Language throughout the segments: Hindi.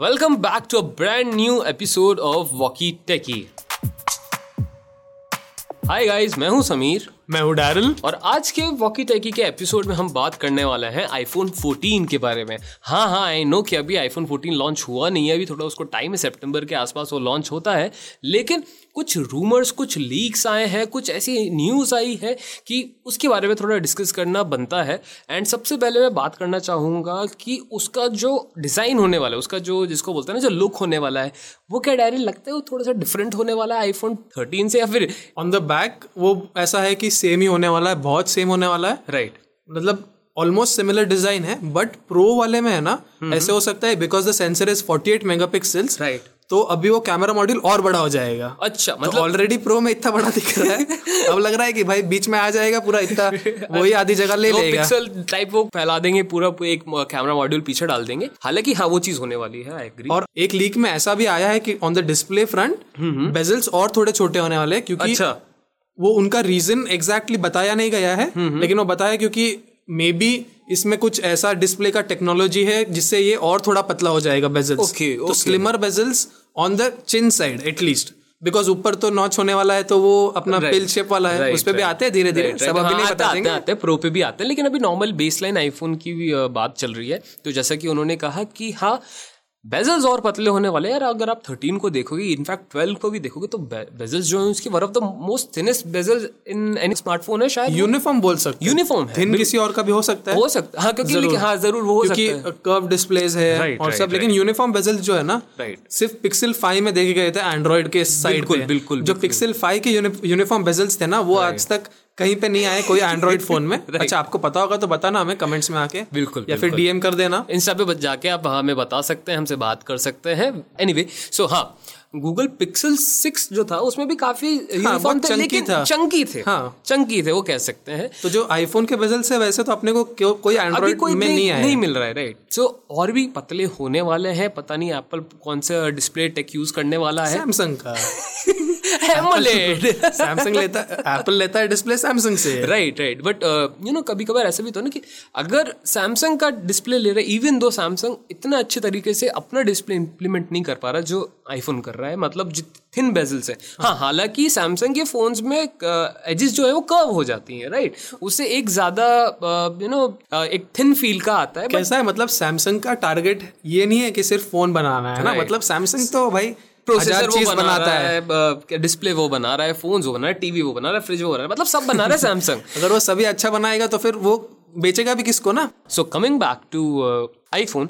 Welcome back to a brand new episode of Walkie Techie. Hi guys मैं हूं समीर मैं हूँ डैरल। और आज के वॉकी टैकी के एपिसोड में हम बात करने वाले हैं आईफोन 14 के बारे में। हाँ हाँ आई नो कि अभी आईफोन 14 लॉन्च हुआ नहीं है अभी थोड़ा उसको टाइम है सितंबर के आसपास वो लॉन्च होता है। लेकिन कुछ रूमर्स कुछ लीक्स आए हैं कुछ ऐसी न्यूज़ आई है कि उसके बारे में थोड़ा डिस्कस करना बनता है। एंड सबसे पहले मैं बात करना चाहूँगा कि उसका जो डिज़ाइन होने वाला है उसका जो जिसको बोलते हैं ना जो लुक होने वाला है वो क्या डायरी लगता है वो थोड़ा सा डिफरेंट होने वाला है आईफोन थर्टीन से या फिर ऑन द बैक वो ऐसा है कि सेम ही होने वाला है बहुत सेम होने वाला है। राइट मतलब ऑलमोस्ट सिमिलर डिज़ाइन है बट प्रो वाले में है ना ऐसे हो सकता है because the sensor is 48 megapixels right तो अभी वो कैमरा मॉड्यूल और बड़ा हो जाएगा। अच्छा मतलब मतलब ऑलरेडी प्रो में इतना बड़ा दिख रहा है। अब लग रहा है कि भाई बीच में आ जाएगा पूरा इतना वही आधी जगह ले लेगा। पिक्सल टाइप वो फैला देंगे पूरा एक कैमरा मॉड्यूल पीछे डाल देंगे। हालाँकि हाँ वो चीज़ होने वाली है एग्री और एक लीक में ऐसा भी आया है कि on the display front bezels और थोड़े छोटे होने वाले क्योंकि अच्छा। वो उनका रीजन एग्जैक्टली बताया नहीं गया है लेकिन वो बताया क्योंकि मे बी इसमें कुछ ऐसा डिस्प्ले का टेक्नोलॉजी है जिससे ये और थोड़ा पतला हो जाएगा बेजल्स Okay, तो slimmer bezels on the chin side at least because ऊपर तो नॉच होने वाला है तो वो अपना Right. पिल शेप वाला है Right, उस पे भी. आते हैं धीरे धीरे सब अभी हाँ, नहीं बता आते- देंगे आते प्रो पे भी आते हैं लेकिन अभी नॉर्मल बेसलाइन आईफोन की भी बात चल रही है। तो जैसा कि उन्होंने कहा कि हाँ बेजल्स और पतले होने वाले यार अगर आप 13 को देखोगे इनफैक्ट 12 को भी देखोगे तो बेजल्स जो है उसकी one of the most thinnest bezels in any smartphone है शायद। यूनिफॉर्म बोल सकते यूनिफॉर्म है थिन किसी और का भी हो सकता है। हो सकता हाँ। क्योंकि लेकिन हाँ ज़रूर वो हो सकता है। क्योंकि कर्व डिस्प्लेज है Right, और right, सब लेकिन यूनिफॉर्म बेजल जो है ना Right. सिर्फ़ पिक्सल फाइव में देखे गए थे एंड्रॉइड के साइड बिल्कुल, पे। बिल्कुल, जो पिक्सल फाइव के यूनिफॉर्म बेजल्स थे ना वो आज तक कहीं पे नहीं आए कोई एंड्रॉइड फ़ोन में। अच्छा आपको पता होगा तो बताना हमें कमेंट्स में आके। बिल्कुल, या फिर डीएम कर देना। इंस्टा पे जाके आप हमें बता सकते हैं हमसे बात कर सकते हैं। एनी सो हाँ गूगल पिक्सल सिक्स जो था उसमें भी काफ़ी बहुत थे लेकिन था। चंकी थे। हाँ। चंकी थे वो कह सकते हैं। तो जो आईफोन के बेजल से वैसे तो अपने को क्यों कोई एंड्रॉइड कोई में नहीं आया नहीं मिल रहा है राइट सो और भी पतले होने वाले हैं पता नहीं एप्पल कौन सा डिस्प्ले टेक यूज़ करने वाला है। सैमसंग का। एमोलेड सैमसंग लेता एप्पल लेता है डिस्प्ले सैमसंग से। Right right but you know कभी कभार ऐसा भी तो ना कि अगर सैमसंग का डिस्प्ले ले रहा है इवन दो सैमसंग इतना अच्छे तरीके से अपना डिस्प्ले इंप्लीमेंट नहीं कर पा रहा जो आईफोन कर रहा है मतलब थिन बेजल्स है। हाँ हालाँकि सैमसंग के फोन्स में एजेस जो है वो कर्व हो जाती हैं राइट उससे एक ज़्यादा यू नो एक थिन फील का आता है कैसा है मतलब सैमसंग का टारगेट ये नहीं है कि सिर्फ़ फ़ोन बनाना है ना? मतलब सैमसंग तो भाई प्रोसेसर वो बना बनाता है। है डिस्प्ले वो बना रहा है फोन्स वो बना रहा है टीवी वो बना रहा है फ्रिज वो बना रहा है मतलब सब बना रहा है सैमसंग अगर वो सभी अच्छा बनाएगा तो फिर वो बेचेगा भी किसको ना? So coming back to iPhone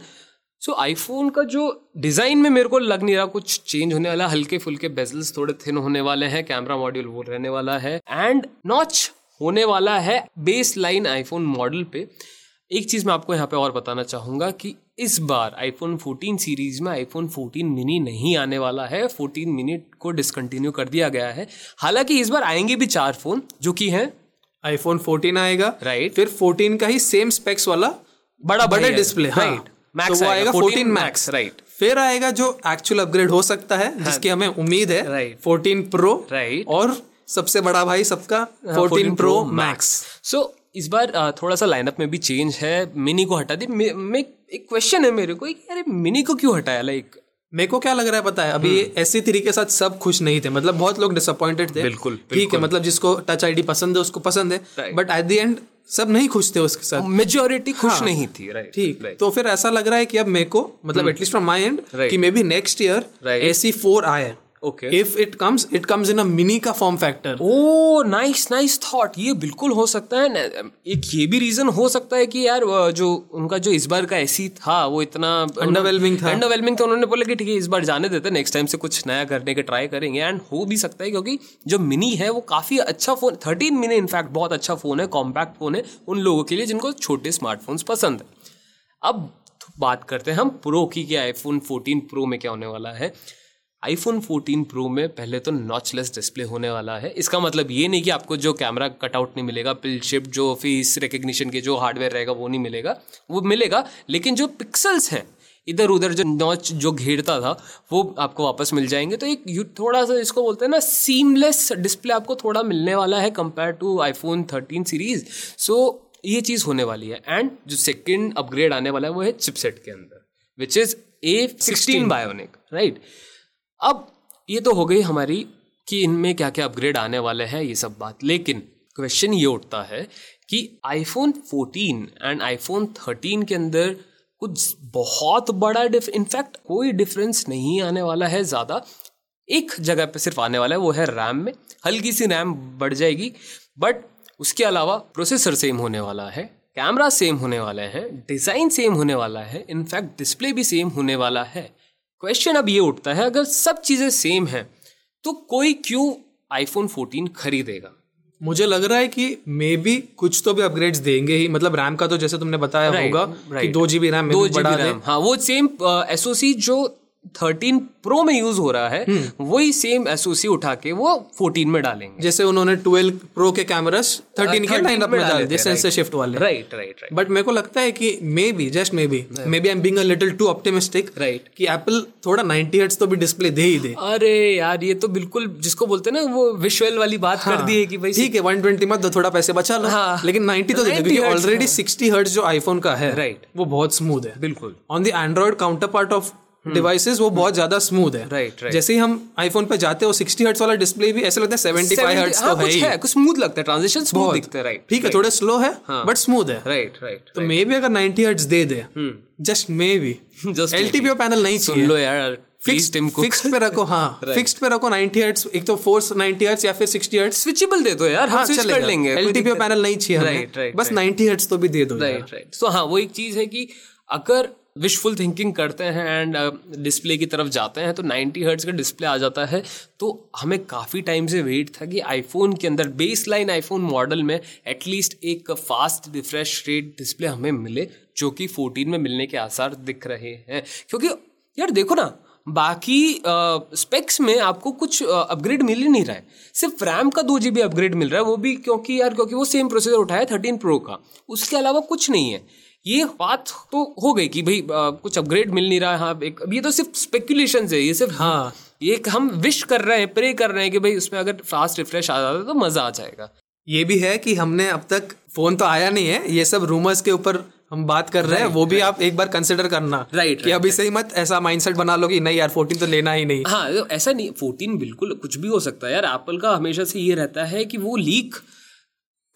so iPhone का जो डिज़ाइन में मेरे को लग नहीं रहा कुछ चेंज होने वाला हल्के फुल्के बेजल्स थोड़े थिन होने वाले हैं कैमरा मॉड्यूल वो रहने वाला है एंड नॉच होने वाला है बेस लाइन आईफोन मॉडल पे। एक चीज़ मैं आपको यहाँ पे और बताना चाहूँगा कि इस बार आईफोन 14 सीरीज़ में आईफोन 14 मिनी नहीं आने वाला है 14 मिनी को डिसकंटिन्यू कर दिया गया है। हालाँकि इस बार आएँगे भी चार फ़ोन जो कि हैं। आईफोन 14 आएगा Right. फिर 14 का ही सेम स्पेक्स वाला बड़ा बड़े डिस्प्ले हाँ। Max तो वो आएगा, आएगा 14 14 Max, मैक्स right. फिर आएगा जो एक्चुअल अपग्रेड हो सकता है जिसकी हमें उम्मीद है Right. 14 pro Right. और सबसे बड़ा भाई सबका 14 प्रो मैक्स सो इस बार थोड़ा सा लाइनअप में भी चेंज है मिनी को हटा दी। मैं एक क्वेश्चन है मेरे को अरे मिनी को क्यों हटाया लाइक मेरे को क्या लग रहा है पता है अभी ऐसी थ्री के साथ सब खुश नहीं थे। मतलब बहुत लोग डिसअपॉइंटेड थे बिल्कुल, ठीक है मतलब जिसको टच आईडी पसंद है उसको पसंद है। बट एट द एंड सब नहीं खुश थे उसके साथ। मेजोरिटी खुश हाँ, नहीं थी राइट ठीक। तो फिर ऐसा लग रहा है कि अब मेरे को मतलब एटलीस्ट फ्रॉम माई एंड कि may be next year A C four आए okay if it comes it comes in a mini का form factor oh nice nice thought ये बिल्कुल हो सकता है। एक ये भी रीजन हो सकता है कि यार जो उनका जो इस बार का ऐसी था वो इतना Underwhelming था। अंडरवेलमिंग था। उन्होंने बोला कि ठीक है इस बार जाने देते नेक्स्ट टाइम से कुछ नया करने के ट्राई करेंगे। एंड हो भी सकता है क्योंकि जो मिनी है वो काफ़ी अच्छा फ़ोन थर्टीन मिनी इनफैक्ट बहुत अच्छा फ़ोन है कॉम्पैक्ट फ़ोन है उन लोगों के लिए जिनको छोटे स्मार्टफोन्स पसंद है। अब बात करते हैं हम प्रो की। कि आईफोन 14 प्रो में क्या होने वाला है? आईफोन 14 प्रो में पहले तो नॉचलेस डिस्प्ले होने वाला है। इसका मतलब ये नहीं कि आपको जो कैमरा कटआउट नहीं मिलेगा पिल शिप जो फेस रिकग्निशन के जो हार्डवेयर रहेगा वो नहीं मिलेगा। वो मिलेगा लेकिन जो पिक्सल्स हैं इधर उधर जो नॉच जो घेरता था वो आपको वापस मिल जाएँगे। तो एक यू- थोड़ा सा इसको बोलते हैं ना सीमलेस डिस्प्ले आपको थोड़ा मिलने वाला है compare to iPhone 13 series so ये चीज़ होने वाली है। एंड जो सेकेंड अपग्रेड आने वाला है वो है चिपसेट के अंदर which is A sixteen bionic right अब ये तो हो गई हमारी कि इनमें क्या क्या अपग्रेड आने वाले हैं, ये सब बात। लेकिन क्वेश्चन ये उठता है कि आईफोन 14 एंड आईफोन 13 के अंदर कुछ बहुत बड़ा डिफ इनफैक्ट कोई डिफरेंस नहीं आने वाला है ज़्यादा। एक जगह पे सिर्फ़ आने वाला है, वो है रैम में। हल्की सी रैम बढ़ जाएगी बट उसके अलावा प्रोसेसर सेम होने वाला है कैमरा सेम होने वाला है डिज़ाइन सेम होने वाला है इनफैक्ट डिस्प्ले भी सेम होने वाला है। क्वेश्चन अब ये उठता है अगर सब चीज़ें सेम हैं तो कोई क्यों आईफोन 14 खरीदेगा? मुझे लग रहा है कि मे बी कुछ तो भी अपग्रेड्स देंगे ही। मतलब रैम का तो जैसे तुमने बताया Right, होगा कि. दो जीबी रैम दो जीबी रैम हाँ वो सेम एसओसी जो 13 प्रो में यूज़ हो रहा है हम्म। वही सेम एसओसी उठा के वो 14 में डालेंगे। जैसे उन्होंने 12 प्रो के कैमरास 13 के 13 लाइन अप में डाल दिए थे, सेंसर शिफ्ट वाले। राइट राइट राइट बट मेरे को लगता है कि maybe just maybe maybe I am being a little too optimistic Right. कि एप्पल थोड़ा 90 हर्ट्ज तो भी डिस्प्ले दे ही दे। अरे यार ये तो बिल्कुल जिसको बोलते हैं ना वो विजुअल वाली बात कर दी है कि भाई ठीक है 120 मत दो थोड़ा पैसे बचा लो। हाँ। लेकिन 90 तो दे क्योंकि ऑलरेडी 60 हर्ट्ज जो आईफोन का है Right. वो बहुत स्मूथ है। बिल्कुल। On the Android counterpart of devices वो बहुत ज़्यादा स्मूथ है। Right Right, right. जैसे ही हम आईफोन पे जाते हो 60 हर्ट्ज वाला डिस्प्ले भी ऐसा लगता है 75 70 हर्ट्ज हाँ, तो है कुछ ही। है कुछ स्मूथ लगता है ट्रांजिशन स्मूथ। दिखते हैं राइट ठीक है थोड़े स्लो है बट स्मूथ है। राइट राइट तो मे बी अगर 90 हर्ट्ज दे दे just maybe Just LTPO panel नहीं सुन चाहिए। लो यार फिक्स्ड पे रखो हाँ। फिक्स्ड पे रखो 90 हर्ट्ज एक तो फोर्स 90 हर्ट्ज या फिर 60 हर्ट्ज स्विचेबल दे दो यार हाँ स्विच कर लेंगे एलटीपीओ पैनल नहीं। चाहिए Right, right, बस 90 हर्ट्ज तो भी दे दो यार। राइट राइट सो हाँ वो एक चीज़ है कि अगर विशफुल थिंकिंग करते हैं एंड डिस्प्ले की तरफ़ जाते हैं तो 90 हर्ट्स का डिस्प्ले आ जाता है। तो हमें काफ़ी टाइम से वेट था कि आईफोन के अंदर बेस लाइन आईफोन मॉडल में एटलीस्ट एक फास्ट रिफ्रेश रेट डिस्प्ले हमें मिले, जो कि 14 में मिलने के आसार दिख रहे हैं। क्योंकि यार देखो ना, बाकी स्पेक्स में आपको कुछ अपग्रेड मिल ही नहीं रहा है। सिर्फ़ रैम का दो जी अपग्रेड मिल रहा है, वो भी क्योंकि यार, क्योंकि वो सेम प्रोसेसर उठाया थर्टीन प्रो का। उसके अलावा कुछ नहीं है। ये बात तो हो गई कि भाई कुछ अपग्रेड मिल नहीं रहा है हाँ एक अब ये तो सिर्फ़ स्पेकुलेशन है ये सिर्फ़ हाँ। ये हम विश कर रहे हैं प्रे कर रहे हैं कि भाई उसमें अगर फास्ट रिफ्रेश आ जाता तो मज़ा आ जाएगा। ये भी है कि हमने अब तक फ़ोन तो आया नहीं है ये सब रूमर्स के ऊपर हम बात कर रहे हैं वो भी आप एक बार कंसिडर करना Right, कि अभी से ही मत ऐसा माइंडसेट बना लो कि नहीं यार 14 तो लेना ही नहीं। हाँ तो ऐसा नहीं फोर्टीन बिल्कुल कुछ भी हो सकता है यार। एप्पल का हमेशा से ये रहता है कि वो लीक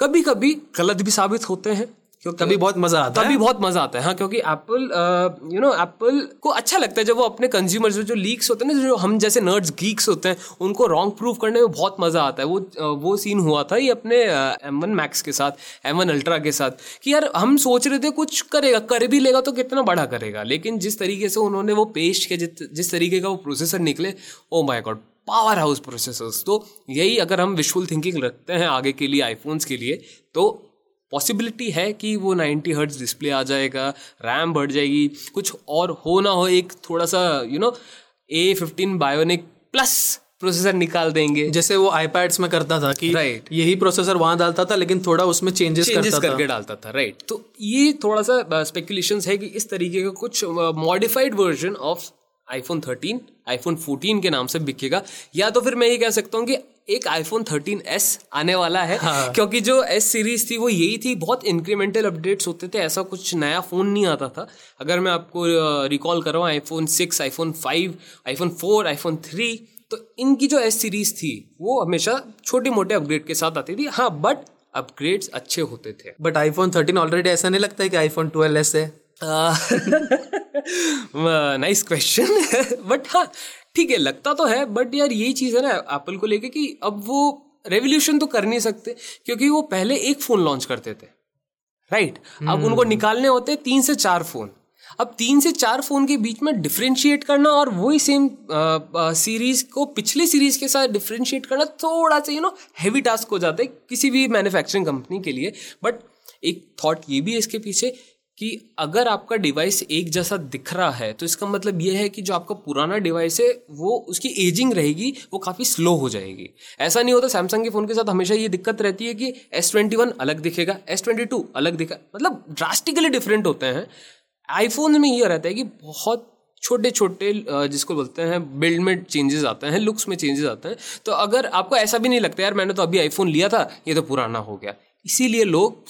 कभी कभी गलत भी साबित होते हैं। क्योंकि तभी बहुत मज़ा आता है। तभी बहुत मज़ा आता है हाँ क्योंकि एप्पल यू नो एप्पल को अच्छा लगता है जब वो अपने कंज्यूमर्स जो लीक्स होते हैं ना जो हम जैसे नर्ड्स गीक्स होते हैं उनको रॉन्ग प्रूव करने में बहुत मज़ा आता है। वो वो सीन हुआ था ये अपने एम वन मैक्स के साथ एम वन अल्ट्रा के साथ कि यार हम सोच रहे थे कुछ करेगा कर भी लेगा तो कितना बड़ा करेगा। लेकिन जिस तरीके से उन्होंने वो पेश किया जिस तरीके का वो प्रोसेसर निकले oh my God powerhouse processors तो यही अगर हम विजुअल थिंकिंग रखते हैं आगे के लिए आईफोन्स के लिए तो पॉसिबिलिटी है कि वो 90 हर्ट्ज डिस्प्ले आ जाएगा रैम बढ़ जाएगी कुछ और हो ना हो एक थोड़ा सा you know A fifteen bionic plus processor निकाल देंगे। जैसे वो आईपैड्स में करता था कि Right. यही प्रोसेसर वहाँ डालता था लेकिन थोड़ा उसमें चेंजेस चेंजेस करता था। करके डालता था राइट तो ये थोड़ा सा स्पेकुलेशन है कि इस तरीके का कुछ modified version of iPhone 13 iPhone 14 के नाम से बिकेगा। या तो फिर मैं ये कह सकता हूँ कि एक आईफोन 13s आने वाला है हाँ। क्योंकि जो एस सीरीज़ थी वो यही थी बहुत इंक्रीमेंटल अपडेट्स होते थे ऐसा कुछ नया फ़ोन नहीं आता था। अगर मैं आपको रिकॉल कर रहा हूँ iPhone 6 iPhone 5 iPhone 4 iPhone three तो इनकी जो एस सीरीज़ थी वो हमेशा छोटे मोटे अपग्रेड के साथ आती थी। हाँ बट अपग्रेड्स अच्छे होते थे। बट आईफोन 13 ऑलरेडी ऐसा नहीं लगता है कि आईफोन 12 एस है? नाइस क्वेश्चन बट हाँ ठीक है लगता तो है बट यार यही चीज़ है ना एप्पल को लेके कि अब वो रेवोल्यूशन तो कर नहीं सकते क्योंकि वो पहले एक फ़ोन लॉन्च करते थे राइट अब उनको निकालने होते तीन से चार फ़ोन अब तीन से चार फ़ोन के बीच में डिफ्रेंशिएट करना और वही सेम सीरीज़ को पिछले सीरीज़ के साथ डिफ्रेंशिएट करना थोड़ा सा यू नो हैवी टास्क हो जाता है किसी भी मैन्युफैक्चरिंग कंपनी के लिए. बट एक थॉट ये भी है इसके पीछे कि अगर आपका डिवाइस एक जैसा दिख रहा है तो इसका मतलब ये है कि जो आपका पुराना डिवाइस है, वो उसकी एजिंग रहेगी, वो काफ़ी स्लो हो जाएगी। ऐसा नहीं होता सैमसंग के फ़ोन के साथ हमेशा ये दिक्कत रहती है कि एस ट्वेंटी वन अलग दिखेगा एस ट्वेंटी टू अलग दिखा मतलब ड्रास्टिकली डिफरेंट होते हैं। आईफोन में ये रहता है कि बहुत छोटे छोटे जिसको बोलते हैं बिल्ड में चेंजेस आते हैं लुक्स में चेंजेस आते हैं। तो अगर आपको ऐसा भी नहीं लगता, यार, मैंने तो अभी आईफोन लिया था, ये तो पुराना हो गया। इसीलिए लोग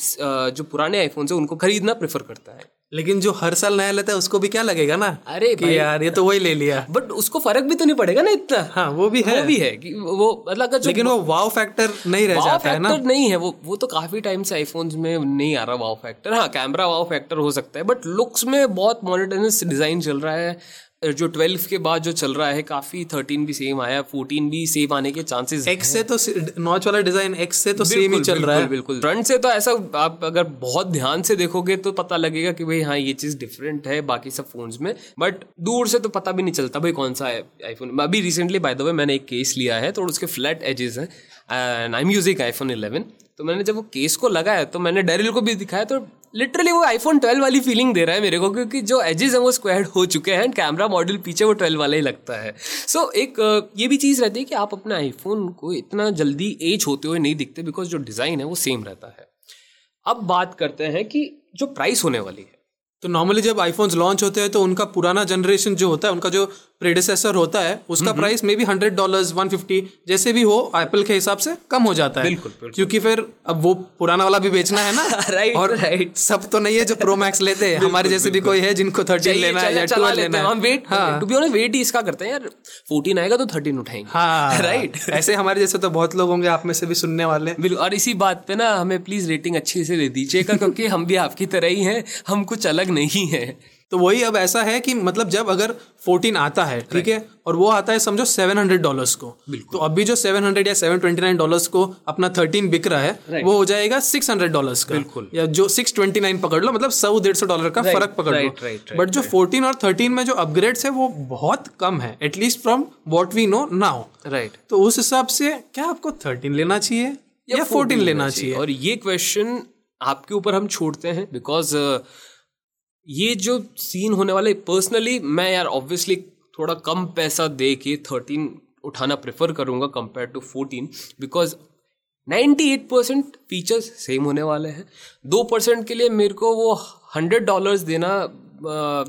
जो पुराने आईफोन से उनको खरीदना प्रेफर करता है। लेकिन जो हर साल नया लेता है उसको भी क्या लगेगा ना? अरे कि यार ये तो वही ले लिया। बट उसको फ़र्क भी तो नहीं पड़ेगा ना इतना। हाँ वो भी है। वो भी है कि वो मतलब अगर लेकिन वो वाव फैक्टर नहीं रह जाता है ना। नहीं है वो वो तो काफ़ी टाइम से आईफोन में नहीं आ रहा वाव फैक्टर हाँ कैमरा वाव फैक्टर हो सकता है बट लुक्स में बहुत मॉनिटरनेस डिज़ाइन चल रहा है। जो 12 के बाद जो चल रहा है काफ़ी 13 भी सेम आया 14 भी सेम आने के चांसेस एक्स से तो नॉच वाला डिज़ाइन एक्स से तो सेम ही चल रहा है। बिल्कुल फ्रंट से तो ऐसा आप अगर बहुत ध्यान से देखोगे तो पता लगेगा कि भाई हाँ ये चीज़ डिफरेंट है बाकी सब फोन्स में। बट दूर से तो पता भी नहीं चलता भाई कौन सा है आईफोन अभी रिसेंटली बाय द वे मैंने एक केस लिया है तो उसके फ्लैट एजेस हैं। And I am using iPhone 11 तो मैंने जब वो केस को लगाया तो मैंने डेरिल को भी दिखाया तो लिटरली वो आईफोन 12 वाली फीलिंग दे रहा है मेरे को क्योंकि जो एजेस हैं वो स्क्वाड हो चुके हैं एंड कैमरा मॉडल पीछे वो 12 वाला ही लगता है। सो so, एक ये भी चीज़ रहती है कि आप अपने आईफोन को इतना जल्दी एज होते हुए नहीं दिखते बिकॉज़ जो डिज़ाइन है वो सेम रहता है। अब बात करते हैं कि जो प्राइस होने वाली है तो नॉर्मली जब आईफोन्स लॉन्च होते हैं तो उनका पुराना जनरेशन जो होता है उनका जो प्रेडिसेसर होता है उसका price maybe hundred dollar one fifty जैसे भी हो एप्पल के हिसाब से कम हो जाता है। बिल्कुल, बिल्कुल। क्योंकि फिर अब वो पुराना वाला भी बेचना है ना। राइट और राइट सब तो नहीं है जो प्रो मैक्स लेते हैं। हमारे जैसे भी कोई है जिनको थर्टीन लेना है या ट्वेल्व लेना है। हम wait to be honest wait ही इसका करते हैं यार। 14 आएगा तो 13 उठाएँगे हाँ। राइट ऐसे हमारे जैसे तो बहुत लोग होंगे आप में से भी सुनने वाले बिल्कुल और इसी बात पे ना हमें प्लीज़ रेटिंग अच्छी से दे दीजिएगा क्योंकि हम भी आपकी तरह ही हैं। हम कुछ अलग नहीं है। तो वही अब ऐसा है कि मतलब जब अगर 14 आता है ठीक है और वो आता है समझो 700 डॉलर्स को तो अभी जो 700 या 729 डॉलर्स को अपना 13 बिक रहा है वो हो जाएगा 600 डॉलर्स का। बिल्कुल। या जो 629 पकड़ लो मतलब सौ डेढ़ सौ डॉलर का फ़र्क पकड़ लो। बट जो 14 और 13 में जो अपग्रेड्स है वो बहुत कम है at least from what we know now right तो उस हिसाब से क्या आपको 13 लेना चाहिए या 14 लेना चाहिए? और ये क्वेश्चन आपके ऊपर हम छोड़ते हैं बिकॉज़ ये जो सीन होने वाले पर्सनली मैं यार ऑब्वियसली थोड़ा कम पैसा दे के थर्टीन उठाना प्रेफर करूँगा compare to fourteen because 98 percent features same होने वाले हैं। दो परसेंट के लिए मेरे को वो हंड्रेड डॉलर्स देना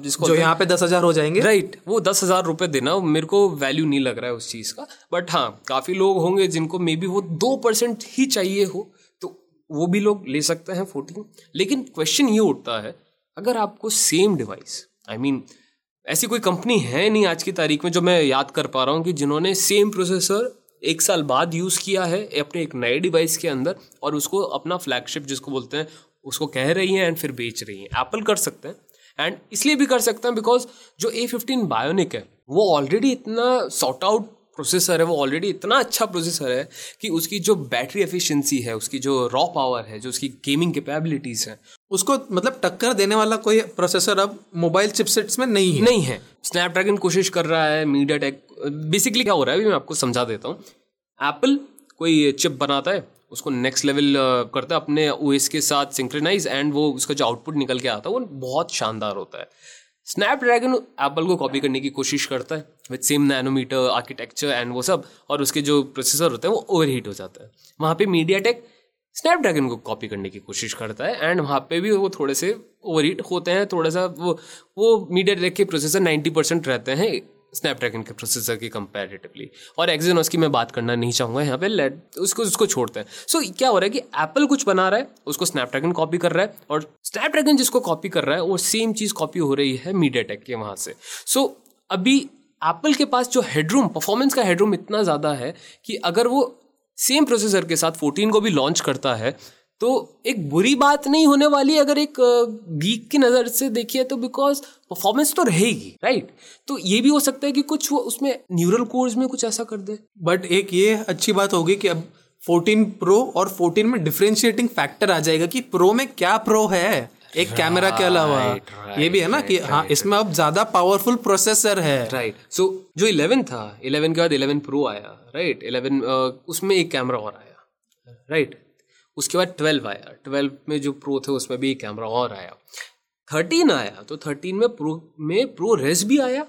जिसको जो यहाँ पे दस हज़ार हो जाएँगे। राइट right, वो दस हज़ार रुपये देना मेरे को वैल्यू नहीं लग रहा है उस चीज़ का। बट हाँ काफ़ी लोग होंगे जिनको मे बी वो दो परसेंट ही चाहिए हो तो वो भी लोग ले सकते हैं फोर्टीन लेकिन क्वेश्चन ये उठता है अगर आपको सेम डिवाइस आई मीन ऐसी कोई कंपनी है नहीं आज की तारीख में जो मैं याद कर पा रहा हूँ कि जिन्होंने सेम प्रोसेसर एक साल बाद यूज़ किया है अपने एक नए डिवाइस के अंदर और उसको अपना फ्लैगशिप जिसको बोलते हैं, उसको कह रही हैं एंड फिर बेच रही हैं। एप्पल कर सकते हैं एंड इसलिए भी कर सकते हैं बिकॉज़ जो ए फिफ्टीन बायोनिक है, वो ऑलरेडी इतना सॉर्ट आउट प्रोसेसर है वो ऑलरेडी इतना अच्छा प्रोसेसर है कि उसकी जो बैटरी एफिशिएंसी है उसकी जो रॉ पावर है जो उसकी गेमिंग कैपेबिलिटीज है उसको मतलब टक्कर देने वाला कोई प्रोसेसर अब मोबाइल चिपसेट्स में नहीं है। नहीं है। स्नैपड्रैगन कोशिश कर रहा है मीडिया टेक बेसिकली क्या हो रहा है अभी मैं आपको समझा देता हूँ। एप्पल कोई चिप बनाता है उसको नेक्स्ट लेवल करता है अपने ओएस के साथ सिंक्रोनाइज एंड वो उसका जो आउटपुट निकल के आता है वो बहुत शानदार होता है। स्नैपड्रैगन एप्पल को कॉपी करने की कोशिश करता है with same nanometer architecture and वो सब, और उसके जो प्रोसेसर होते हैं वो ओवर हीट हो जाता है। वहाँ पे मीडिया टेक स्नैपड्रैगन को कॉपी करने की कोशिश करता है एंड वहाँ पे भी वो थोड़े से ओवर हीट होते हैं, थोड़ा सा वो वो मीडिया टेक के प्रोसेसर नाइन्टी परसेंट रहते हैं। स्नैपड्रैगन के प्रोसेसर की कंपैरेटिवली और एक्जीनोस की मैं बात करना नहीं चाहूँगा यहाँ पे लेट उसको उसको छोड़ते हैं. सो so, क्या हो रहा है कि एप्पल कुछ बना रहा है उसको स्नैपड्रैगन कॉपी कर रहा है और स्नैपड्रैगन जिसको कॉपी कर रहा है वो सेम चीज़ कॉपी हो रही है मीडिया टेक के वहाँ से. सो so, अभी एप्पल के पास जो हेडरूम परफॉर्मेंस का हेडरूम इतना ज़्यादा है कि अगर वो सेम प्रोसेसर के साथ 14 को भी लॉन्च करता है तो एक बुरी बात नहीं होने वाली अगर एक गीक की नज़र से देखिए तो बिकॉज़ परफॉर्मेंस तो रहेगी राइट तो ये भी हो सकता है कि कुछ वो उसमें न्यूरल कोर्स में कुछ ऐसा कर दे। बट एक ये अच्छी बात होगी कि अब 14 प्रो और 14 में डिफ्रेंशिएटिंग फैक्टर आ जाएगा कि प्रो में क्या प्रो है एक कैमरा के अलावा। Right, ये भी है ना कि हाँ इसमें अब ज़्यादा पावरफुल प्रोसेसर है। राइट सो so, जो 11 था 11 के बाद 11 प्रो आया राइट 11 उसमें एक कैमरा और आया राइट उसके बाद 12 आया। 12 में जो प्रो थे, उसमें भी कैमरा और आया। 13 आया तो 13 में प्रो में प्रो रेस भी आया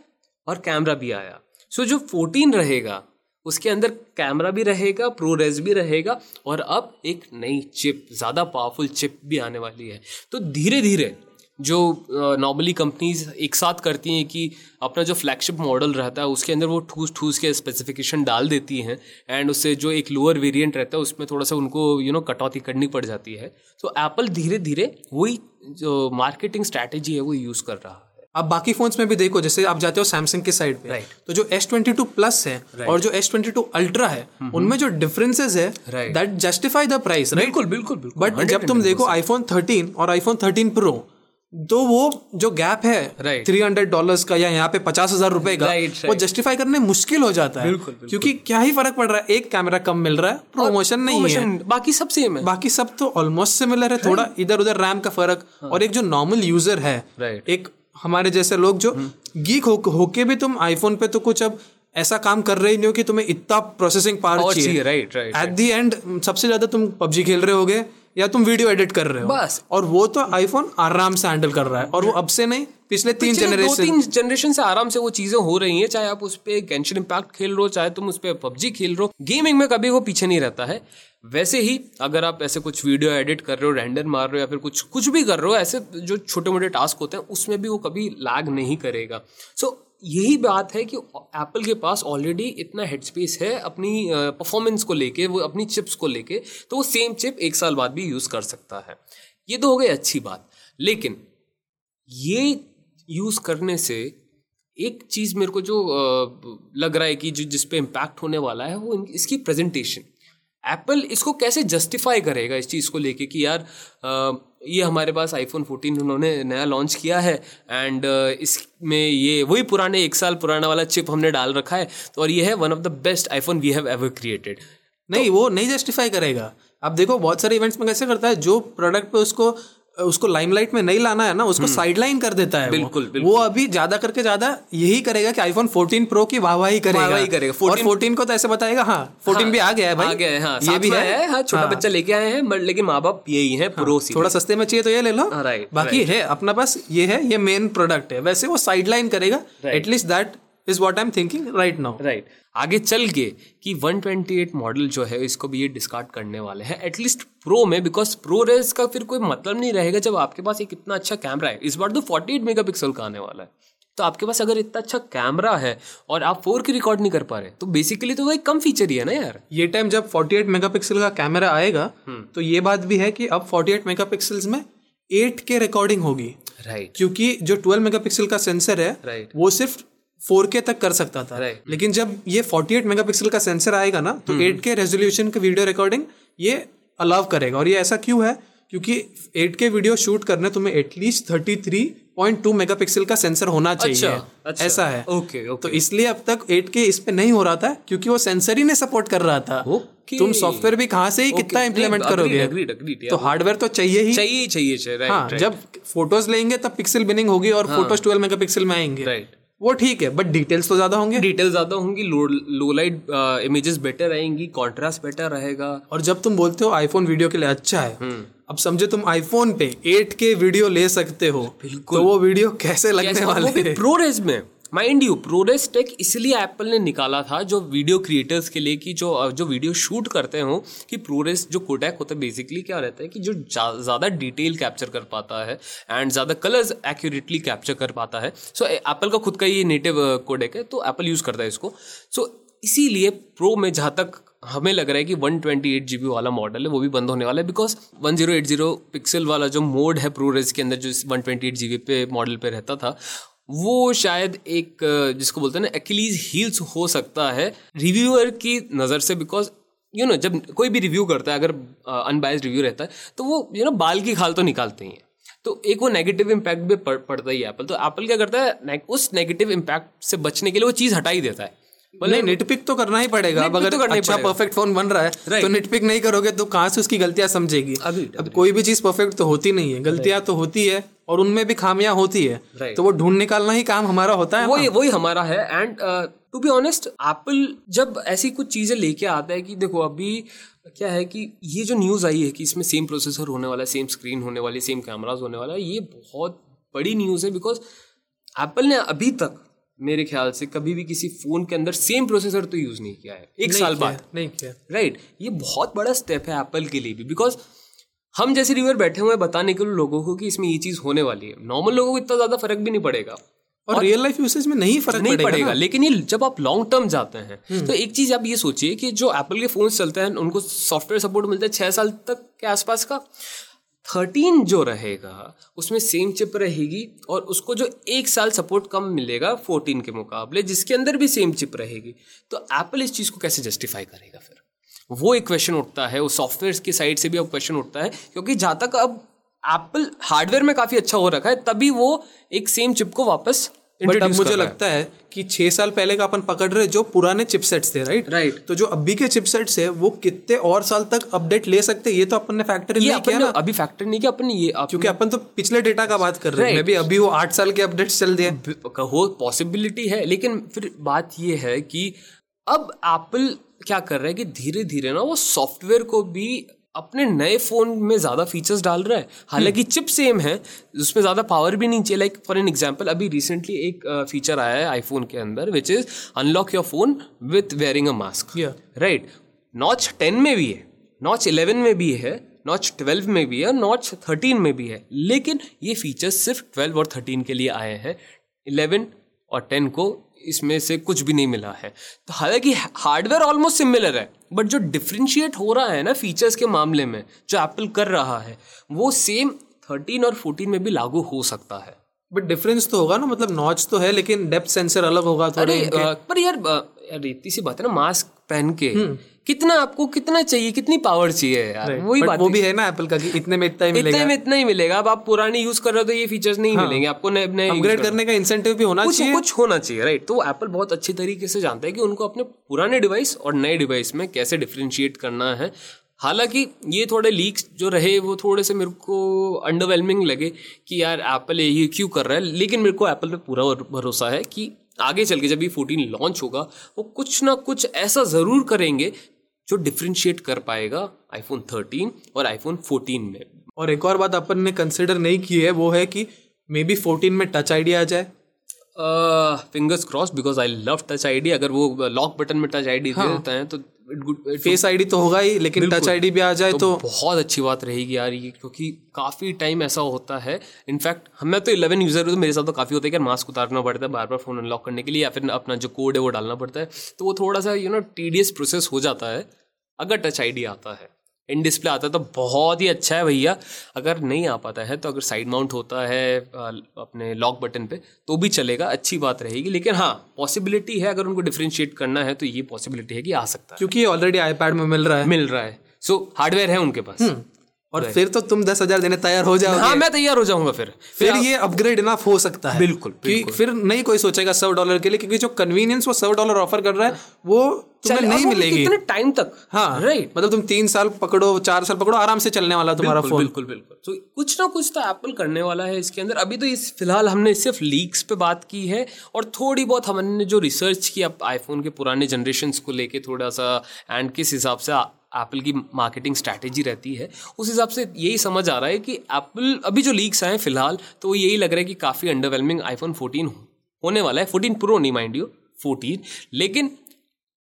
और कैमरा भी आया। सो जो 14 रहेगा, उसके अंदर कैमरा भी रहेगा प्रो रेस भी रहेगा और अब एक नई चिप ज़्यादा पावरफुल चिप भी आने वाली है। तो धीरे धीरे जो नॉर्मली कंपनीज़ एक साथ करती हैं कि अपना जो फ्लैगशिप मॉडल रहता है उसके अंदर वो ठूस ठूस के स्पेसिफिकेशन डाल देती हैं एंड उससे जो एक लोअर वेरिएंट रहता है उसमें थोड़ा सा उनको यू you नो know, कटौती करनी पड़ जाती है तो एप्पल धीरे धीरे वही जो मार्केटिंग स्ट्रैटेजी है वो यूज़ कर रहा है आप बाकी फोन्स में भी देखो जैसे आप जाते हो सैमसंग के साइड पे Right. तो जो एस ट्वेंटी टू प्लस है right. और जो एस ट्वेंटी टू अल्ट्रा है mm-hmm. उनमें जो डिफरेंसेस है that justify the price right बिल्कुल बिल्कुल बट जब तुम देखो आईफोन 13 और आईफोन 13 प्रो तो वो जो गैप है Right. थ्री हंड्रेड डॉलर का या यहाँ पे पचास हज़ार रुपए का Right, वो जस्टिफाई करने मुश्किल हो जाता है। बिल्कुल, बिल्कुल। क्योंकि क्या ही फ़र्क पड़ रहा है? एक कैमरा कम मिल रहा है प्रमोशन नहीं है। बाकी सब सेम है। बाकी सब तो ऑलमोस्ट सिमिलर है थोड़ा इधर उधर रैम का फ़र्क। हाँ. और एक जो नॉर्मल यूज़र है Right. एक हमारे जैसे लोग जो गीक हो होके भी तुम आईफोन पे तो कुछ अब ऐसा काम कर रहे नहीं हो कि तुम्हें इतना प्रोसेसिंग पावर चाहिए right, right, at the end सबसे ज़्यादा तुम पबजी खेल रहे होगे या तुम वीडियो एडिट कर रहे हो? बस। और वो तो आईफोन आराम से हैंडल कर रहा है। और वो अब से नहीं पिछले तीन जनरेशन तीन जनरेशन से आराम से वो चीज़ें हो रही हैं चाहे आप उस पर गेंशन इम्पैक्ट खेल रहे हो चाहे तुम उस पर पबजी खेल रहे हो। गेमिंग में कभी वो पीछे नहीं रहता है। वैसे ही अगर आप ऐसे कुछ वीडियो एडिट कर रहे हो रेंडर मार रहे हो या फिर कुछ कुछ भी कर रहे हो ऐसे जो छोटे मोटे टास्क होते हैं उसमें भी वो कभी लैग नहीं करेगा। सो यही बात है कि एप्पल के पास ऑलरेडी इतना हेड स्पेस है अपनी परफॉर्मेंस को लेके, वो अपनी चिप्स को लेके तो वो सेम चिप एक साल बाद भी यूज़ कर सकता है। ये तो हो गई अच्छी बात। लेकिन ये यूज़ करने से एक चीज़ मेरे को जो लग रहा है कि जो, जिस पे इम्पैक्ट होने वाला है, वो इसकी प्रेजेंटेशन एप्पल इसको कैसे जस्टिफाई करेगा इस चीज़ को लेके कि यार ये हमारे पास आईफोन 14 उन्होंने नया लॉन्च किया है एंड इसमें ये वही पुराने एक साल पुराना वाला चिप हमने डाल रखा है तो और ये है one of the best iPhone we have ever created नहीं वो नहीं जस्टिफाई करेगा। आप देखो बहुत सारे इवेंट्स में कैसे करता है जो प्रोडक्ट पे उसको उसको लाइमलाइट में नहीं लाना है ना उसको साइडलाइन कर देता है बिल्कुल, वो। बिल्कुल। वो अभी ज़्यादा करके ज़्यादा यही करेगा कि आईफोन 14 प्रो की वाहवाही करेगा। वाहवाही करेगा। और 14 को तो ऐसे बताएगा हाँ 14 हाँ, भी आ गया है भाई। आ गया है हाँ ये भी है। हाँ छोटा हाँ, बच्चा लेके आए हैं बट लेकिन माँ बाप यही है प्रो सी थोड़ा सस्ते में चाहिए तो ये ले लो। हाँ, बाकी है अपना पास ये है ये मेन प्रोडक्ट है। वैसे वो साइडलाइन करेगा at least that is what I am thinking right now right आगे चल के कि 128 मॉडल जो है इसको भी ये डिस्कार्ड करने वाले हैं। एटलीस्ट प्रो में बिकॉज़ प्रो रेस का फिर कोई मतलब नहीं रहेगा जब आपके पास एक इतना अच्छा कैमरा है। इस बार तो 48 मेगापिक्सल का आने वाला है। तो आपके पास अगर इतना अच्छा कैमरा है और आप फोर की रिकॉर्ड नहीं कर पा रहे तो बेसिकली तो वो एक कम फीचर ही है ना यार? ये टाइम जब 48 मेगापिक्सल का कैमरा आएगा तो ये बात भी है कि अब 48 मेगापिक्सल्स में 8 के रिकॉर्डिंग होगी। राइट क्योंकि जो 12 मेगापिक्सल का सेंसर है Right. वो सिर्फ़ 4K तक कर सकता था। Right. लेकिन जब ये 48 मेगापिक्सल का सेंसर आएगा ना तो 8K रेजोल्यूशन का वीडियो रिकॉर्डिंग ये अलाउ करेगा। और ये ऐसा क्यों है? क्योंकि 8K वीडियो शूट करने तुम्हें एटलीस्ट 33.2 मेगापिक्सल का सेंसर होना चाहिए। अच्छा। अच्छा, ऐसा है। ओके ओके तो इसलिए अब तक एट के इस पे नहीं हो रहा था क्योंकि वो सेंसर ही नहीं सपोर्ट कर रहा था. तुम सॉफ्टवेयर भी कहाँ से ही कितना इम्प्लीमेंट करोगे? तो हार्डवेयर तो चाहिए ही। चाहिए चाहिए चाहिए हाँ राइट जब फ़ोटोज़ लेंगे तब पिक्सल बिनिंग होगी और फ़ोटोज़ 12 मेगापिक्सल में आएँगे। राइट वो ठीक है बट डिटेल्स तो ज़्यादा होंगे। डिटेल्स ज़्यादा होंगी लो लाइट इमेजेस बेटर आएँगी कॉन्ट्रास्ट बेटर रहेगा। और जब तुम बोलते हो आईफोन वीडियो के लिए अच्छा है हम्म। अब समझे तुम आईफोन पे एट के वीडियो ले सकते हो तो वो वीडियो कैसे लगने वाले? प्रो रेज में। माइंड यू प्रोरेस टेक इसलिए एप्पल ने निकाला था जो वीडियो क्रिएटर्स के लिए कि जो जो वीडियो शूट करते हो कि प्रोरेस जो कोडैक होता है बेसिकली क्या रहता है कि जो जा- ज़्यादा डिटेल कैप्चर कर पाता है एंड ज़्यादा कलर्स एक्यूरेटली कैप्चर कर पाता है। सो so, एप्पल का खुद का ये नेटिव कोडेक है तो एप्पल यूज़ करता है इसको। सो so, इसीलिए प्रो में जहाँ तक हमें लग रहा है कि 128 जीबी वाला मॉडल है वो भी बंद होने वाला है बिकॉज़ 1080 पिक्सल वाला जो मोड है प्रो प्रोरेस के अंदर जो 128 जीबी पे मॉडल पे रहता था वो शायद एक जिसको बोलते हैं ना एक्लीज हील्स हो सकता है रिव्यूअर की नज़र से बिकॉज़ यू नो जब कोई भी रिव्यू करता है अगर अनबायस रिव्यू रहता है तो वो यू you नो know, बाल की खाल तो निकालते ही हैं। तो एक वो नेगेटिव इम्पैक्ट भी पड़, पड़ता ही है एप्पल तो एप्पल क्या करता है उस नेगेटिव इम्पैक्ट से बचने के लिए वो चीज़ हटा ही देता है। नहीं निटपिक तो करना ही पड़ेगा। अब अगर तो करना अच्छा। परफेक्ट फ़ोन बन रहा है तो निटपिक नहीं करोगे तो कहाँ से उसकी गलतियाँ समझेगी? Agreed, अब कोई भी चीज़ परफेक्ट तो होती नहीं है। गलतियाँ तो होती है और उनमें भी खामियाँ होती है। तो वो ढूंढ निकालना ही काम हमारा होता है वही वही हमारा है। And to be honest Apple जब ऐसी कुछ चीज़ें लेके आता है कि देखो अभी क्या है कि ये जो न्यूज़ आई है कि इसमें सेम प्रोसेसर होने वाला है सेम स्क्रीन होने वाली सेम कैमराज होने वाला है ये बहुत बड़ी न्यूज़ है बिकॉज़ एप्पल ने अभी तक मेरे ख्याल से कभी भी किसी फ़ोन के अंदर सेम प्रोसेसर तो यूज़ नहीं किया है। एक साल बाद। नहीं किया। Right right. ये बहुत बड़ा स्टेप है एप्पल के लिए भी। बिकॉज़ हम जैसे रिव्यूअर बैठे हुए हैं बताने के लिए लोगों को कि इसमें ये चीज़ होने वाली है। नॉर्मल लोगों को इतना ज़्यादा फ़र्क भी नहीं पड़ेगा। और रियल लाइफ यूसेज में नहीं फ़र्क नहीं पड़ेगा, पड़ेगा। लेकिन ये जब आप लॉन्ग टर्म जाते हैं तो एक चीज़ आप ये सोचिए कि जो एप्पल के फ़ोन चलते हैं उनको सॉफ्टवेयर सपोर्ट मिलता है छह साल तक के आसपास का। थर्टीन जो रहेगा, उसमें सेम चिप रहेगी और उसको जो एक साल सपोर्ट कम मिलेगा फोर्टीन के मुकाबले, जिसके अंदर भी सेम चिप रहेगी। तो एप्पल इस चीज़ को कैसे जस्टिफाई करेगा फिर? वो एक क्वेश्चन उठता है, वो सॉफ्टवेयर की साइड से भी अब क्वेश्चन उठता है, क्योंकि जहाँ तक अब एप्पल हार्डवेयर में काफ़ी अच्छा हो रखा है, तभी वो एक सेम चिप को वापस बट अब मुझे। लगता है कि छह साल पहले का अपन पकड़ रहे जो पुराने चिपसेट्स थे राइट राइट तो जो अभी के चिपसेट्स है वो कितने और साल तक अपडेट ले सकते हैं? ये तो अपन ने फैक्टर नहीं किया ना अभी फैक्टर नहीं किया अपन ये क्योंकि अपन तो पिछले डेटा का बात कर रहे हैं। Right. मे भी अभी वो आठ साल के अपडेट्स चल दिए हो। पॉसिबिलिटी है लेकिन फिर बात ये है कि अब एप्पल क्या कर रहा है कि धीरे धीरे ना वो सॉफ्टवेयर को भी अपने नए फ़ोन में ज़्यादा फीचर्स डाल रहा है। हालाँकि चिप सेम है उसमें ज़्यादा पावर भी नहीं चाहिए। लाइक फॉर एन एग्ज़ाम्पल अभी रिसेंटली एक फीचर आया है आईफोन के अंदर which is unlock your phone with wearing a mask. Right notch ten में भी है नॉच इलेवन में भी है नॉच ट्वेल्व में भी है नॉच थर्टीन में भी है। लेकिन ये फीचर्स सिर्फ़ ट्वेल्व और थर्टीन के लिए आए हैं। इलेवन और टेन को इसमें से कुछ भी नहीं मिला है तो हालाँकि हार्डवेयर ऑलमोस्ट सिमिलर है बट जो डिफ्रेंशिएट हो रहा है ना फीचर्स के मामले में जो एप्पल कर रहा है वो सेम थर्टीन और फोर्टीन में भी लागू हो सकता है बट डिफरेंस तो होगा ना मतलब नॉच तो है लेकिन डेप्थ सेंसर अलग होगा थोड़े। पर यार यार इतनी सी बात है ना मास्क पहन के। कितना आपको कितना चाहिए कितनी पावर चाहिए यार? वही बात वो भी है ना एप्पल का कि इतने में इतना ही मिलेगा। इतने में इतना ही मिलेगा। अब आप पुरानी यूज़ कर रहे हो तो ये फीचर्स नहीं हाँ. मिलेंगे। आपको नए नए अपग्रेड करने- करने का इंसेंटिव भी होना चाहिए। कुछ होना चाहिए राइट तो एप्पल बहुत अच्छे तरीके से जानता है कि उनको अपने पुराने डिवाइस और नए डिवाइस में कैसे डिफ्रेंशिएट करना है। हालाँकि ये थोड़े लीक्स जो रहे वो थोड़े से मेरे को अंडरवेलमिंग लगे कि यार एप्पल ये क्यों कर रहा है। लेकिन मेरे को एप्पल पे पूरा भरोसा है कि आगे चल के जब ये 14 लॉन्च होगा वो कुछ ना कुछ ऐसा ज़रूर करेंगे जो डिफ्रेंशिएट कर पाएगा आईफोन 13 और आईफोन 14 में। और एक और बात अपन ने कंसिडर नहीं की है वो है कि मे बी फोर्टीन में टच आईडी आ जाए। Fingers crossed because I love Touch ID अगर वो लॉक बटन में टच आई डी देता है तो फेस आईडी तो होगा ही लेकिन टच आईडी भी आ जाए तो, तो बहुत अच्छी बात रहेगी यार ये क्योंकि काफ़ी टाइम ऐसा होता है। इनफैक्ट हमें तो 11 यूज़र हूँ तो मेरे साथ तो काफ़ी होता है कि मास्क उतारना पड़ता है बार बार फ़ोन अनलॉक करने के लिए या फिर अपना जो कोड है वो डालना पड़ता है। तो वो थोड़ा सा यू नो टीडियस प्रोसेस हो जाता है अगर टच आईडी आता है। इन डिस्प्ले आता है तो बहुत ही अच्छा है भैया। अगर नहीं आ पाता है तो अगर साइड माउंट होता है अपने लॉक बटन पे तो भी चलेगा अच्छी बात रहेगी। लेकिन हाँ पॉसिबिलिटी है अगर उनको डिफ्रेंशिएट करना है तो ये पॉसिबिलिटी है कि आ सकता है। क्योंकि ये ऑलरेडी आईपैड में मिल रहा है। मिल रहा है। सो so, हार्डवेयर है उनके पास। और फिर तो तुम दस हज़ार देने तैयार हो जाओ हाँ मैं तैयार हो जाऊँगा फिर। फिर ये अपग्रेड इनफ हो सकता है। बिल्कुल, कि फिर नहीं कोई सोचेगा सौ डॉलर के लिए क्योंकि जो कन्वीनियंस वो सौ डॉलर ऑफ़र कर रहा है वो तुम्हें नहीं मिलेगी। कितने टाइम तक? हाँ राइट मतलब तुम तीन साल पकड़ो चार साल पकड़ो आराम से चलने वाला तुम्हारा फ़ोन बिल्कुल बिल्कुल। तो कुछ ना कुछ तो एप्पल करने वाला है इसके अंदर। अभी तो इस फ़िलहाल हमने सिर्फ़ लीक्स पे बात की है और थोड़ी बहुत हमने जो रिसर्च की आईफोन के पुराने जनरेशन को लेके थोड़ा सा एंड किस हिसाब से एप्पल की मार्केटिंग स्ट्रैटेजी रहती है उस हिसाब से यही समझ आ रहा है कि एप्पल अभी जो लीक्स आए हैं फ़िलहाल तो यही लग रहा है कि काफ़ी अंडरवेलमिंग आईफोन 14 होने वाला है। 14 प्रो नहीं माइंड यू 14 लेकिन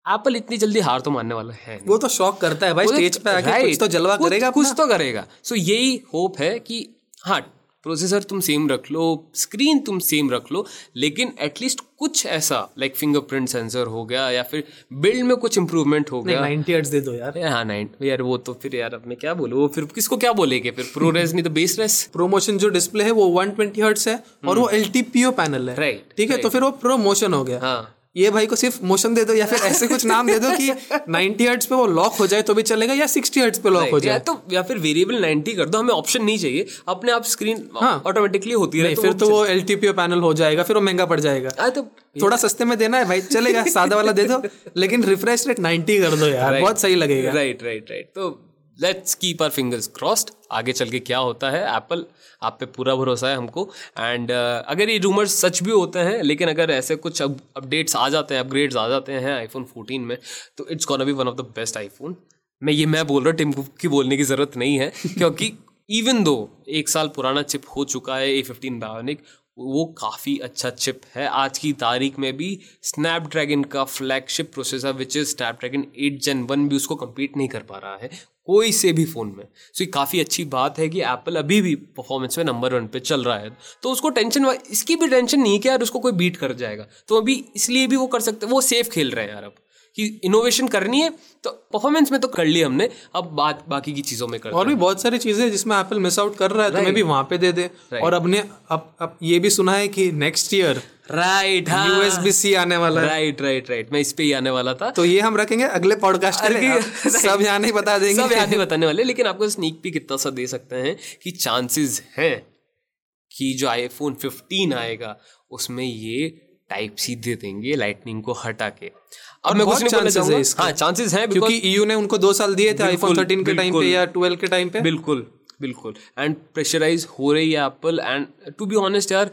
एप्पल इतनी जल्दी हार तो मानने वाला है वो तो शॉक करता है भाई स्टेज पे आके कुछ तो जलवा कुछ- करेगा कुछ तो करेगा। सो यही होप है कि हाँ प्रोसेसर तुम सेम रख लो स्क्रीन तुम सेम रख लो लेकिन एटलीस्ट कुछ ऐसा लाइक फिंगरप्रिंट सेंसर हो गया या फिर बिल्ड में कुछ इंप्रूवमेंट हो गया। नाइनटी हर्ट्ज दे दो यार। हाँ नाइन यार वो तो फिर यार अब मैं क्या बोलूँ वो फिर किसको क्या बोलेंगे फिर? प्रो रेस नहीं तो बेस रेस प्रोमोशन जो डिस्प्ले है वो वन ट्वेंटी हर्ट्स है और वो एल पैनल है। राइट ठीक है तो फिर वो प्रोमोशन हो गया। हाँ। ये भाई को सिर्फ़ मोशन दे दो या फिर ऐसे कुछ नाम दे दो कि 90 हर्ट्ज पे वो लॉक हो जाए तो भी चलेगा या 60 हर्ट्ज पे लॉक हो जाए। तो या फिर वेरिएबल 90 कर दो हमें ऑप्शन नहीं चाहिए। अपने आप स्क्रीन हाँ। ऑटोमेटिकली होती रहे नहीं फिर तो वो एल पैनल हो जाएगा फिर वो महँगा पड़ जाएगा। आ, तो थोड़ा सस्ते में देना है भाई चलेगा सादा वाला दे दो लेकिन रिफ्रेश रेट 90 कर दो यार बहुत सही लगेगा। राइट राइट राइट तो let's keep our fingers crossed आगे चल के क्या होता है? एप्पल आप पे पूरा भरोसा है हमको। एंड uh, अगर ये रूमर्स सच भी होते हैं लेकिन अगर ऐसे कुछ अब अपडेट्स आ जाते हैं अपग्रेड्स आ जाते हैं आईफोन 14 में तो it's gonna be one of the best iPhone मैं ये मैं बोल रहा हूँ टिम कुक की बोलने की ज़रूरत नहीं है क्योंकि इवन दो एक साल पुराना चिप हो चुका है ए फिफ्टीन बायोनिक वो काफ़ी अच्छा चिप है। आज की तारीख में भी स्नैपड्रैगन का flagship processor which is Snapdragon eight Gen one भी उसको compete नहीं कर पा रहा है। कोई से भी फ़ोन में। सो ये काफ़ी अच्छी बात है कि एप्पल अभी भी परफॉर्मेंस में नंबर वन पे चल रहा है। तो उसको टेंशन इसकी भी टेंशन नहीं कि यार उसको कोई बीट कर जाएगा। तो अभी इसलिए भी वो कर सकते वो सेफ़ खेल रहे हैं यार अब। कि इनोवेशन करनी है तो परफॉर्मेंस में तो कर लिया हमने अब बात बाकी की चीज़ों में कर और भी बहुत सारी चीज़ें जिसमें एप्पल मिस आउट कर रहा है तुम्हें भी वहाँ पे दे दे। और अब ने अब अब ये भी सुना है कि नेक्स्ट ईयर राइट हाँ। यूएसबी सी आने वाला है। राइट राइट राइट मैं इस पे ही आने वाला था। तो ये हम रखेंगे अगले पॉडकास्ट के लिए। सब यहाँ नहीं बता देंगे। सब यहाँ नहीं बताने वाले लेकिन आपको स्नीक पीक कितना सा दे सकते हैं कि चांसेस हैं कि जो आईफोन 15 आएगा उसमें ये टाइप सी दे देंगे लाइटनिंग को हटा के। अब मैं कुछ नहीं बोलना चाहूँगा। हाँ चांसेस हैं क्योंकि ईयू ने उनको दो साल दिए थे आईफोन 13 के टाइम पे या 12 के टाइम पे। बिल्कुल बिल्कुल। एंड प्रेशराइज हो रही है Apple and to be honest यार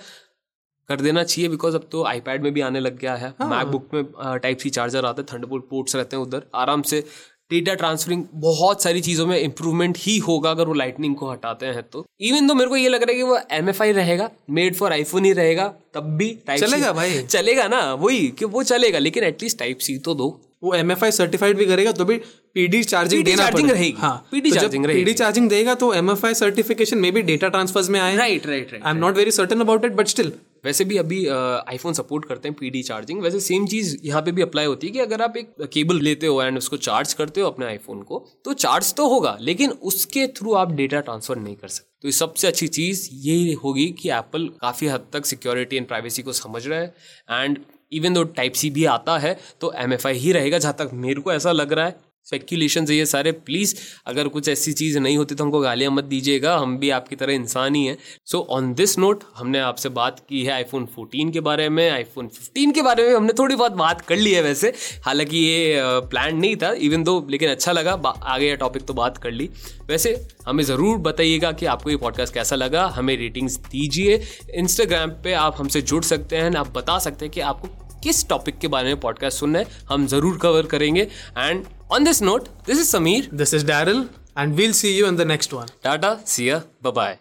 कर देना चाहिए बिकॉज़ अब तो आईपैड में भी आने लग गया है। मैकबुक में टाइप सी चार्जर आते हैं थंडरबोल्ट पोर्ट्स रहते हैं उधर। आराम से डेटा ट्रांसफरिंग बहुत सारी चीज़ों में इंप्रूवमेंट ही होगा अगर वो लाइटनिंग को हटाते हैं तो। इवन तो मेरे को ये लग रहा है कि वो एम एफ़ आई रहेगा मेड फॉर आईफोन ही रहेगा तब भी टाइप चलेगा भाई। चलेगा ना वही कि वो चलेगा लेकिन एटलीस्ट टाइप सी तो दो। वो एम एफ़ आई सर्टिफाइड भी करेगा तो भी पीडी चार्जिंग देना चार्जिंग रहेगी हाँ पीडी तो चार्जिंग रहेगी। पीडी चार्जिंग देगा तो एम एफ़ आई सर्टिफिकेशन में भी डेटा ट्रांसफर्स में आए। Right right right I am not very certain about it but still वैसे भी अभी आईफोन सपोर्ट करते हैं पीडी चार्जिंग वैसे सेम चीज़ यहाँ पे भी अप्लाई होती है कि अगर आप एक केबल लेते हो एंड उसको चार्ज करते हो अपने आईफोन को तो चार्ज तो होगा, लेकिन उसके थ्रू आप डेटा ट्रांसफ़र नहीं कर सकते। तो सबसे अच्छी चीज़ यही होगी कि एप्पल काफ़ी हद तक सिक्योरिटी एंड प्राइवेसी को समझ रहा है। And even though type C भी आता है तो एमएफआई ही रहेगा, जहाँ तक मेरे को ऐसा लग रहा है। स्पेक्यूलेशन ये सारे प्लीज़ अगर कुछ ऐसी चीज़ नहीं होती तो हमको गालियाँ मत दीजिएगा, हम भी आपकी तरह इंसान ही हैं। सो ऑन दिस नोट हमने आपसे बात की है आईफोन 14 के बारे में आईफोन 15 के बारे में हमने थोड़ी बहुत बात कर ली है वैसे। हालाँकि ये प्लान नहीं था इवन दो लेकिन अच्छा लगा आगे ये टॉपिक तो बात कर ली। वैसे, हमें ज़रूर बताइएगा कि आपको ये पॉडकास्ट कैसा लगा, हमें रेटिंग्स दीजिए। इंस्टाग्राम पे आप हमसे जुड़ सकते हैं, आप बता सकते हैं कि आपको किस टॉपिक के बारे में पॉडकास्ट सुनना है, हम ज़रूर कवर करेंगे। And On this note, this is Sameer. This is Daryl, and we'll see you in the next one. Tata, see ya, bye bye.